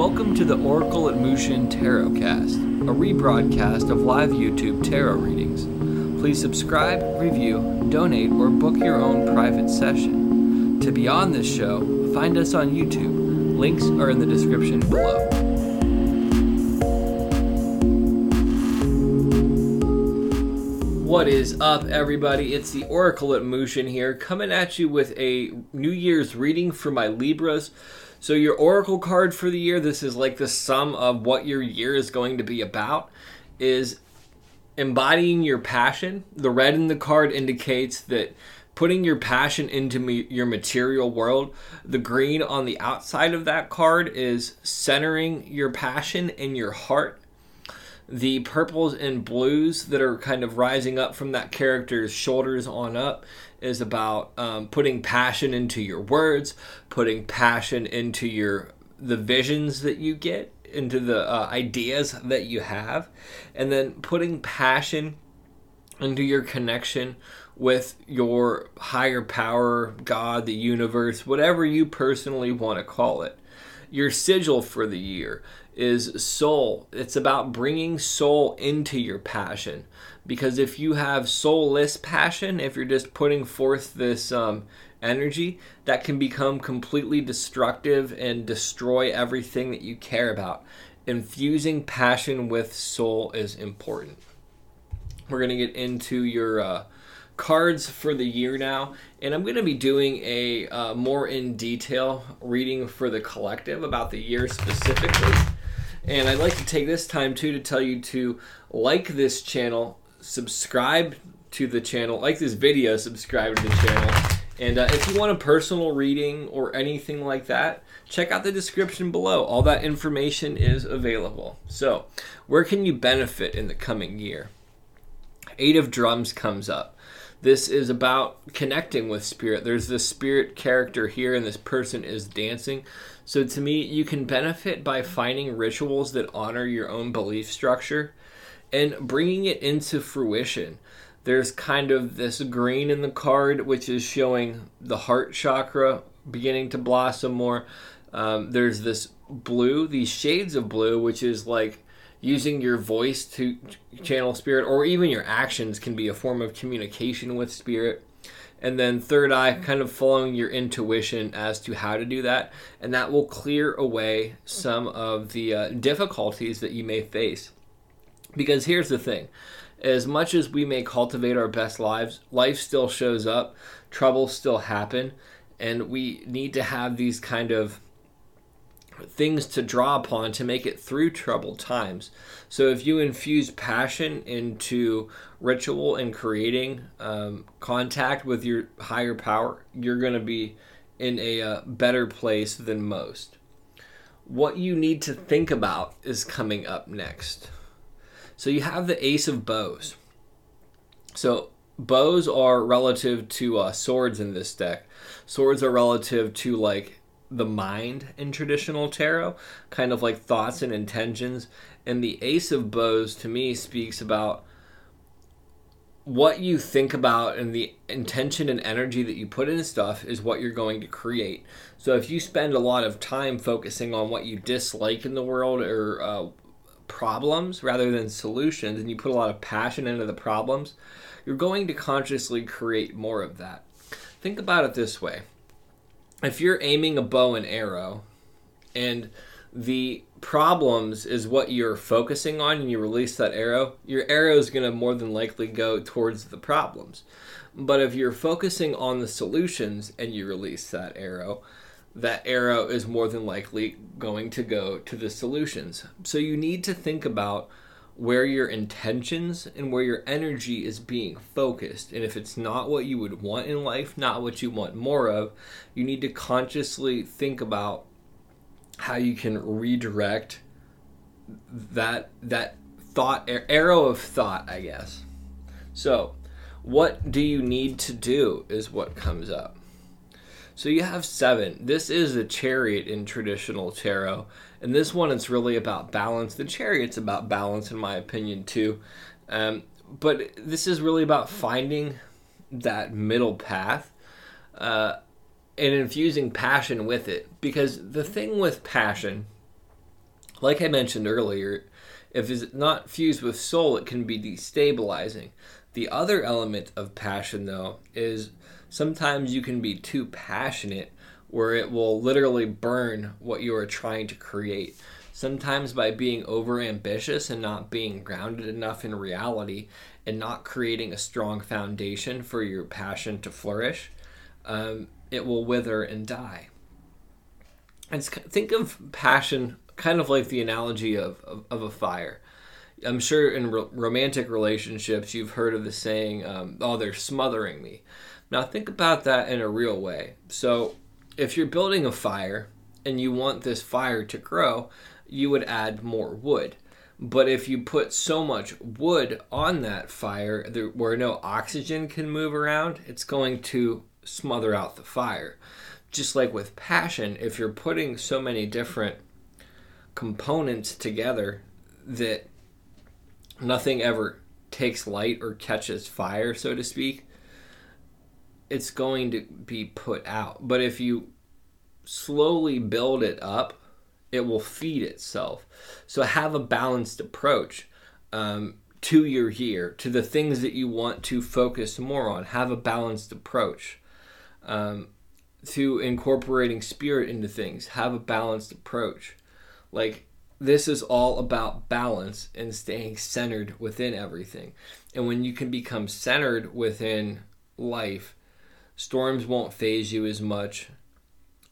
Welcome to the Oracle at Mushin Tarot Cast, a rebroadcast of live YouTube tarot readings. Please subscribe, review, donate, or book your own private session. To be on this show, find us on YouTube. Links are in the description below. What is up, everybody? It's the Oracle at Mushin here, coming at you with a New Year's reading for my Libras. So, your Oracle card for the year, this is like the sum of what your year is going to be about, is embodying your passion. The red in the card indicates that putting your passion into me, your material world. The green on the outside of that card is centering your passion in your heart the purples and blues that are kind of rising up from that character's shoulders on up is about um, putting passion into your words, putting passion into your the visions that you get, into the uh, ideas that you have, and then putting passion into your connection with your higher power, God, the universe, whatever you personally want to call it. Your sigil for the year is soul. It's about bringing soul into your passion. Because if you have soulless passion, if you're just putting forth this um, energy, that can become completely destructive and destroy everything that you care about. Infusing passion with soul is important. We're going to get into your uh, cards for the year now, and I'm going to be doing a uh, more in detail reading for the collective about the year specifically. And I'd like to take this time too to tell you to like this channel, subscribe to the channel, like this video, subscribe to the channel. And uh, if you want a personal reading or anything like that, check out the description below. All that information is available. So, where can you benefit in the coming year? Eight of Drums comes up. This is about connecting with spirit. There's this spirit character here, and this person is dancing. So, to me, you can benefit by finding rituals that honor your own belief structure and bringing it into fruition. There's kind of this green in the card, which is showing the heart chakra beginning to blossom more. Um, there's this blue, these shades of blue, which is like using your voice to channel spirit, or even your actions can be a form of communication with spirit. And then third eye, kind of following your intuition as to how to do that. And that will clear away some of the uh, difficulties that you may face. Because here's the thing as much as we may cultivate our best lives, life still shows up, troubles still happen, and we need to have these kind of things to draw upon to make it through troubled times. So if you infuse passion into ritual and creating um, contact with your higher power, you're going to be in a uh, better place than most. What you need to think about is coming up next. So you have the Ace of Bows. So bows are relative to uh, swords in this deck. Swords are relative to like the mind in traditional tarot, kind of like thoughts and intentions. And the Ace of Bows to me speaks about what you think about and the intention and energy that you put into stuff is what you're going to create. So if you spend a lot of time focusing on what you dislike in the world or uh, problems rather than solutions, and you put a lot of passion into the problems, you're going to consciously create more of that. Think about it this way if you're aiming a bow and arrow and the problems is what you're focusing on and you release that arrow, your arrow is going to more than likely go towards the problems. But if you're focusing on the solutions and you release that arrow, that arrow is more than likely going to go to the solutions. So you need to think about where your intentions and where your energy is being focused. And if it's not what you would want in life, not what you want more of, you need to consciously think about how you can redirect that that thought arrow of thought, I guess. So, what do you need to do is what comes up. So you have 7. This is a chariot in traditional tarot and this one, it's really about balance. The chariot's about balance, in my opinion, too. Um, but this is really about finding that middle path uh, and infusing passion with it. Because the thing with passion Like I mentioned earlier, if it's not fused with soul, it can be destabilizing. The other element of passion, though, is sometimes you can be too passionate where it will literally burn what you are trying to create. Sometimes by being over ambitious and not being grounded enough in reality and not creating a strong foundation for your passion to flourish, um, it will wither and die. And think of passion kind of like the analogy of, of, of a fire. I'm sure in ro- romantic relationships you've heard of the saying, um, "Oh, they're smothering me." Now think about that in a real way. So, if you're building a fire and you want this fire to grow, you would add more wood. But if you put so much wood on that fire there, where no oxygen can move around, it's going to smother out the fire. Just like with passion, if you're putting so many different components together that nothing ever takes light or catches fire, so to speak, it's going to be put out. But if you slowly build it up, it will feed itself. So have a balanced approach um, to your year, to the things that you want to focus more on. Have a balanced approach um, to incorporating spirit into things. Have a balanced approach. Like this is all about balance and staying centered within everything. And when you can become centered within life, storms won't faze you as much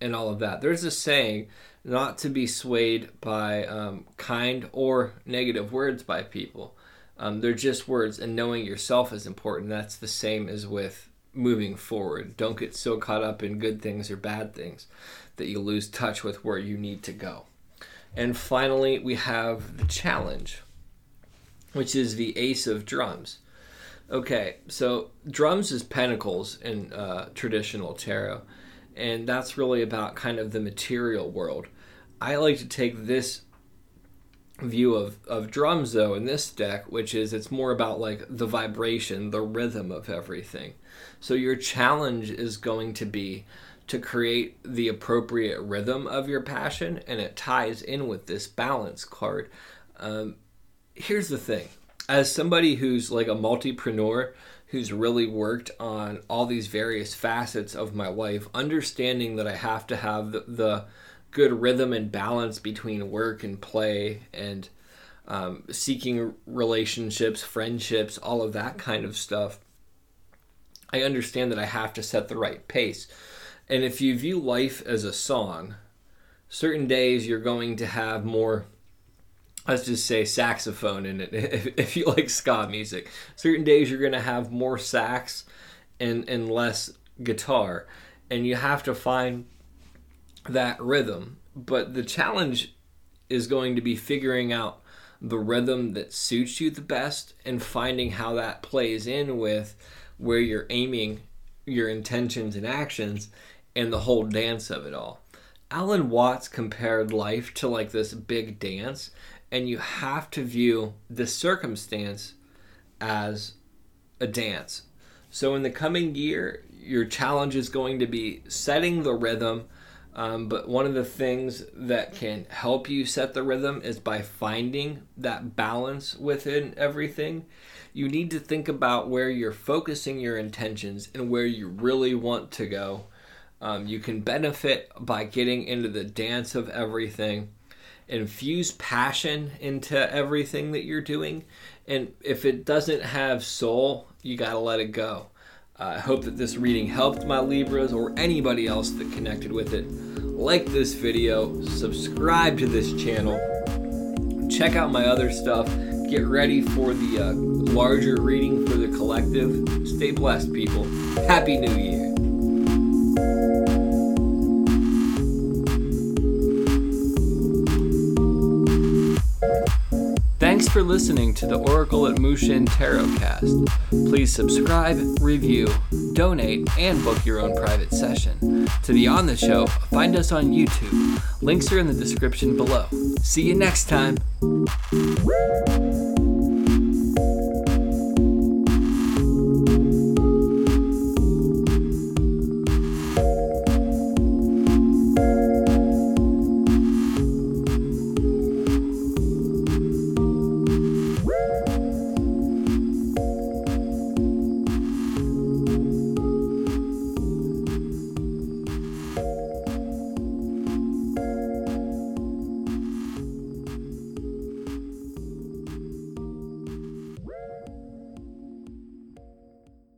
and all of that. There's a saying not to be swayed by um, kind or negative words by people. Um, they're just words, and knowing yourself is important. That's the same as with moving forward. Don't get so caught up in good things or bad things that you lose touch with where you need to go. And finally, we have the challenge, which is the ace of drums. Okay, so drums is pentacles in uh, traditional tarot, and that's really about kind of the material world. I like to take this view of, of drums though in this deck which is it's more about like the vibration the rhythm of everything so your challenge is going to be to create the appropriate rhythm of your passion, and it ties in with this balance card. Um, here's the thing as somebody who's like a multipreneur who's really worked on all these various facets of my life, understanding that I have to have the, the good rhythm and balance between work and play and um, seeking relationships, friendships, all of that kind of stuff. I understand that I have to set the right pace. And if you view life as a song, certain days you're going to have more let's just say saxophone in it if, if you like ska music certain days you're going to have more sax and and less guitar and you have to find that rhythm but the challenge is going to be figuring out the rhythm that suits you the best and finding how that plays in with where you're aiming your intentions and actions and the whole dance of it all. Alan Watts compared life to like this big dance, and you have to view the circumstance as a dance. So, in the coming year, your challenge is going to be setting the rhythm. Um, but one of the things that can help you set the rhythm is by finding that balance within everything. You need to think about where you're focusing your intentions and where you really want to go um, you can benefit by getting into the dance of everything, infuse passion into everything that you're doing. And if it doesn't have soul, you got to let it go. Uh, I hope that this reading helped my Libras or anybody else that connected with it. Like this video, subscribe to this channel, check out my other stuff, get ready for the uh, larger reading for the collective. Stay blessed, people. Happy New Year. For listening to the Oracle at Mushin Tarotcast. Please subscribe, review, donate, and book your own private session. To be on the show, find us on YouTube. Links are in the description below. See you next time.